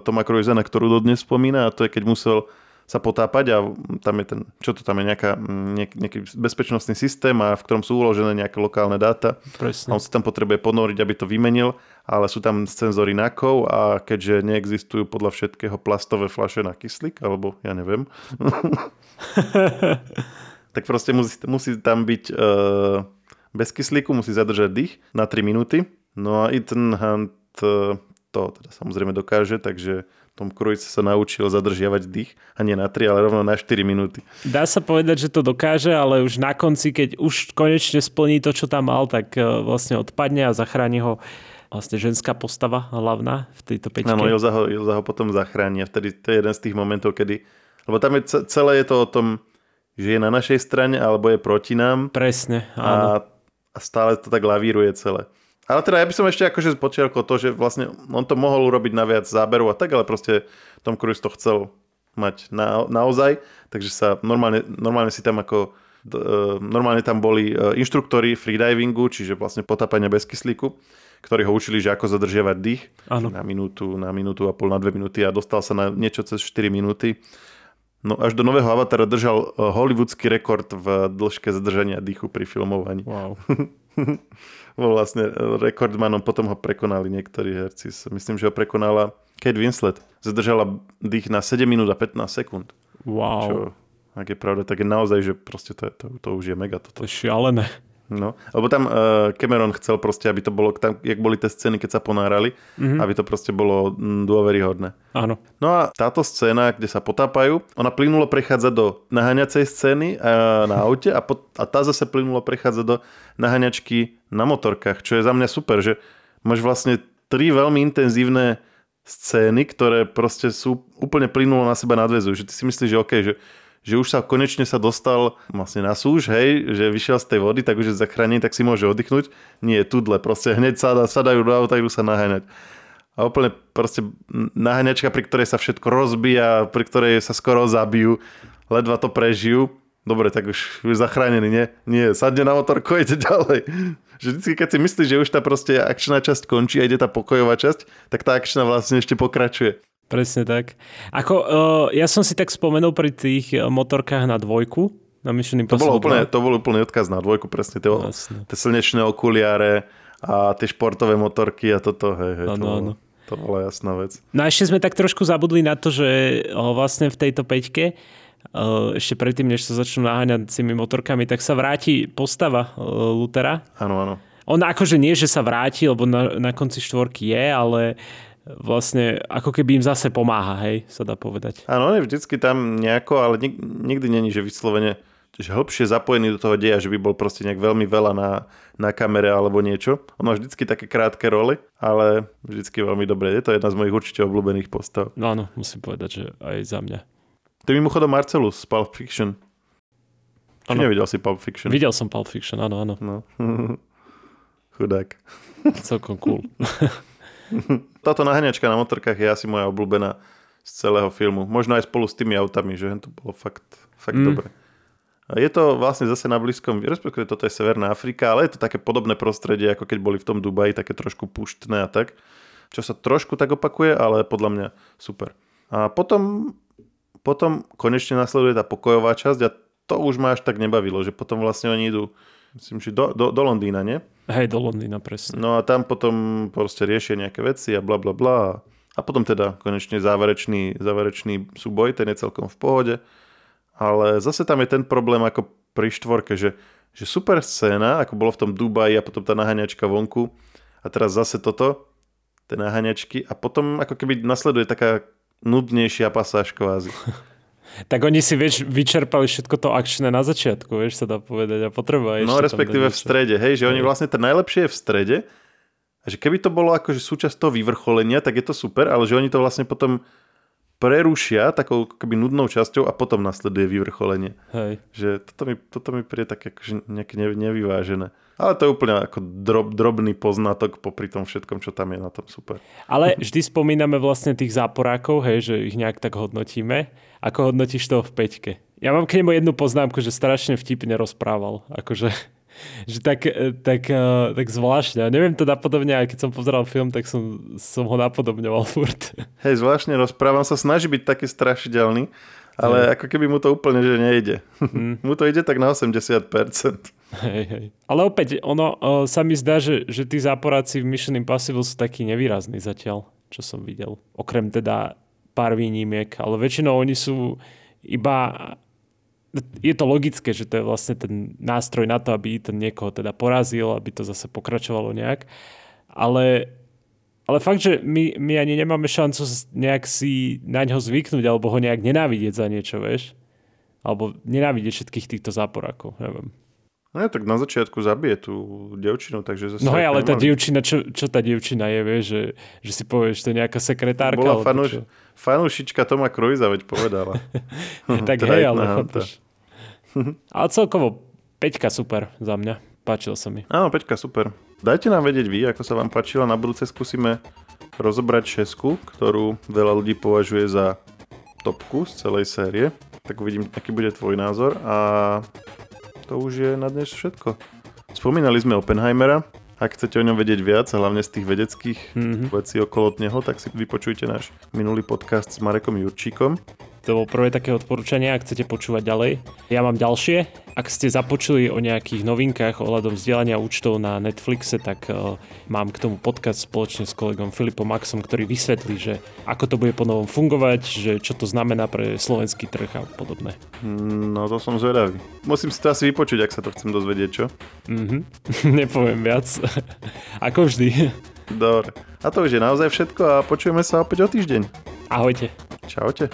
Toma Cruisena, ktorú dodnes spomína a to je, keď musel sa potápať a tam je ten, čo to tam je, nejaká, nejak, nejaký bezpečnostný systém a v ktorom sú uložené nejaké lokálne dáta. Presne. A on sa tam potrebuje ponoriť, aby to vymenil, ale sú tam senzory NAKov a keďže neexistujú podľa všetkého plastové flaše na kyslík, alebo ja neviem, tak proste musí, musí tam byť uh, bez kyslíku, musí zadržať dých na 3 minúty. No a Ethan Hunt uh, to teda samozrejme dokáže, takže Tom Cruise sa naučil zadržiavať dých a nie na 3, ale rovno na 4 minúty. Dá sa povedať, že to dokáže, ale už na konci, keď už konečne splní to, čo tam mal, tak uh, vlastne odpadne a zachráni ho vlastne ženská postava hlavná v tejto peťke. Áno, Ilza ho, Ilza ho potom zachráni a vtedy to je jeden z tých momentov, kedy lebo tam je celé je to o tom, že je na našej strane alebo je proti nám. Presne, áno. A, a stále to tak lavíruje celé. Ale teda ja by som ešte akože počiarkol to, že vlastne on to mohol urobiť na viac záberov a tak, ale proste Tom Cruise to chcel mať na, naozaj, takže sa normálne, normálne si tam ako e, normálne tam boli e, inštruktori freedivingu, čiže vlastne potápania bez kyslíku, ktorí ho učili, že ako zadržiavať dých ano. na minútu, na minútu a pol, na dve minúty a dostal sa na niečo cez 4 minúty No až do nového Avatara držal eh, hollywoodský rekord v dĺžke zadržania dýchu pri filmovaní. Wow. Bol vlastne rekordmanom, potom ho prekonali niektorí herci. Myslím, že ho prekonala Kate Winslet. Zadržala dých na 7 minút a 15 sekúnd. Wow. Čo, ak je pravda, tak je naozaj, že proste to, to, to už je mega toto. To je šialené. No, lebo tam uh, Cameron chcel proste, aby to bolo, tam, jak boli tie scény, keď sa ponárali, mm-hmm. aby to proste bolo mm, dôveryhodné. Áno. No a táto scéna, kde sa potápajú, ona plynulo prechádza do naháňacej scény uh, na aute a, pot, a tá zase plynulo prechádza do naháňačky na motorkách, čo je za mňa super, že máš vlastne tri veľmi intenzívne scény, ktoré proste sú úplne plynulo na seba nadvezujú. Že ty si myslíš, že OK, že že už sa konečne sa dostal vlastne na súž, hej, že vyšiel z tej vody, tak už je zachránený, tak si môže oddychnúť. Nie, tudle, proste hneď sada, sadajú do auta, idú sa naháňať. A úplne proste naháňačka, pri ktorej sa všetko rozbíja, pri ktorej sa skoro zabijú, ledva to prežijú. Dobre, tak už, už zachránený, nie? Nie, sadne na motorku ide ďalej. Že vždycky, keď si myslíš, že už tá proste akčná časť končí a ide tá pokojová časť, tak tá akčná vlastne ešte pokračuje. Presne tak. Ako, uh, ja som si tak spomenul pri tých eh, motorkách na dvojku, na Mission To bol, úplne, to bol úplný odkaz na dvojku, presne tie, tie slnečné okuliare a tie športové motorky a toto, hej, hej, ano, to, ano. to bola jasná vec. No a ešte sme tak trošku zabudli na to, že uh, vlastne v tejto peťke uh, ešte predtým, než sa začnú naháňať tými motorkami, tak sa vráti postava uh, Lutera. Áno, áno. On akože nie, že sa vráti, lebo na, na konci štvorky je, ale vlastne ako keby im zase pomáha, hej, sa dá povedať. Áno, on je vždycky tam nejako, ale nik- nikdy není, že vyslovene že hĺbšie zapojený do toho deja, že by bol proste nejak veľmi veľa na, na kamere alebo niečo. On má vždycky také krátke roly, ale vždycky veľmi dobré. Je to jedna z mojich určite obľúbených postav. No áno, musím povedať, že aj za mňa. Je mimochodom Marcelus z Pulp Fiction. Či ano. nevidel si Pulp Fiction? Videl som Pulp Fiction, áno, áno. No. Chudák. Celkom cool. Táto naháňačka na motorkách je asi moja obľúbená z celého filmu. Možno aj spolu s tými autami, že to bolo fakt, fakt mm. dobre. Je to vlastne zase na blízkom, respektíve toto je Severná Afrika, ale je to také podobné prostredie, ako keď boli v tom Dubaji, také trošku puštné a tak. Čo sa trošku tak opakuje, ale podľa mňa super. A potom, potom konečne nasleduje tá pokojová časť a to už ma až tak nebavilo, že potom vlastne oni idú myslím, že do, do, do Londýna, nie? Hej, do Londýna, presne. No a tam potom proste riešia nejaké veci a bla bla bla. A potom teda konečne záverečný, záverečný súboj, ten je celkom v pohode. Ale zase tam je ten problém ako pri štvorke, že, že super scéna, ako bolo v tom Dubaji a potom tá naháňačka vonku a teraz zase toto, tie naháňačky a potom ako keby nasleduje taká nudnejšia pasáž kvázi. tak oni si vieš, vyčerpali všetko to akčné na začiatku, vieš sa dá povedať a potreba No respektíve v strede, hej, že oni vlastne to najlepšie je v strede a že keby to bolo akože súčasť toho vyvrcholenia, tak je to super, ale že oni to vlastne potom prerušia takou keby nudnou časťou a potom nasleduje vyvrcholenie. Hej. Že toto mi, toto mi príde také akože nejaké nevyvážené. Ale to je úplne ako drob, drobný poznatok popri tom všetkom, čo tam je na tom super. Ale vždy spomíname vlastne tých záporákov, hej, že ich nejak tak hodnotíme. Ako hodnotíš toho v peťke? Ja mám k nemu jednu poznámku, že strašne vtipne rozprával. Akože že tak, e, tak, e, tak zvláštne. Neviem to napodobne, aj keď som pozeral film, tak som, som ho napodobňoval furt. Hej, zvláštne rozprávam sa, snaží byť taký strašidelný, ale hej. ako keby mu to úplne že nejde. Hmm. mu to ide tak na 80%. Hej, hej. Ale opäť, ono uh, sa mi zdá, že, že tí záporáci v Mission Impossible sú takí nevýrazní zatiaľ, čo som videl. Okrem teda pár výnimiek, ale väčšinou oni sú iba je to logické, že to je vlastne ten nástroj na to, aby ten niekoho teda porazil, aby to zase pokračovalo nejak. Ale, ale fakt, že my, my ani nemáme šancu nejak si na ňo zvyknúť alebo ho nejak nenávidieť za niečo, vieš? Alebo nenávidieť všetkých týchto záporákov, neviem. No tak na začiatku zabije tú dievčinu, takže zase... No hej, ale tá dievčina, čo, čo tá dievčina je, vieš, že, že si povieš, to je nejaká sekretárka. Bola fanúš, fanúšička Toma Cruisa, veď povedala. tak hej, ale chápeš. ale celkovo, Peťka super za mňa. Páčil sa mi. Áno, Peťka super. Dajte nám vedieť vy, ako sa vám páčila. Na budúce skúsime rozobrať šesku, ktorú veľa ľudí považuje za topku z celej série. Tak uvidím, aký bude tvoj názor. A to už je na dnes všetko. Spomínali sme Oppenheimera. Ak chcete o ňom vedieť viac, hlavne z tých vedeckých mm-hmm. vecí okolo neho, tak si vypočujte náš minulý podcast s Marekom Jurčíkom. To bolo prvé také odporúčanie, ak chcete počúvať ďalej. Ja mám ďalšie. Ak ste započuli o nejakých novinkách ohľadom vzdielania účtov na Netflixe, tak uh, mám k tomu podcast spoločne s kolegom Filipom Maxom, ktorý vysvetlí, že ako to bude ponovom fungovať, že čo to znamená pre slovenský trh a podobné. No to som zvedavý. Musím si to asi vypočuť, ak sa to chcem dozvedieť, čo? Mhm, nepoviem viac. ako vždy. Dobre. A to už je naozaj všetko a počujeme sa opäť o týždeň. Ahojte. Čaute.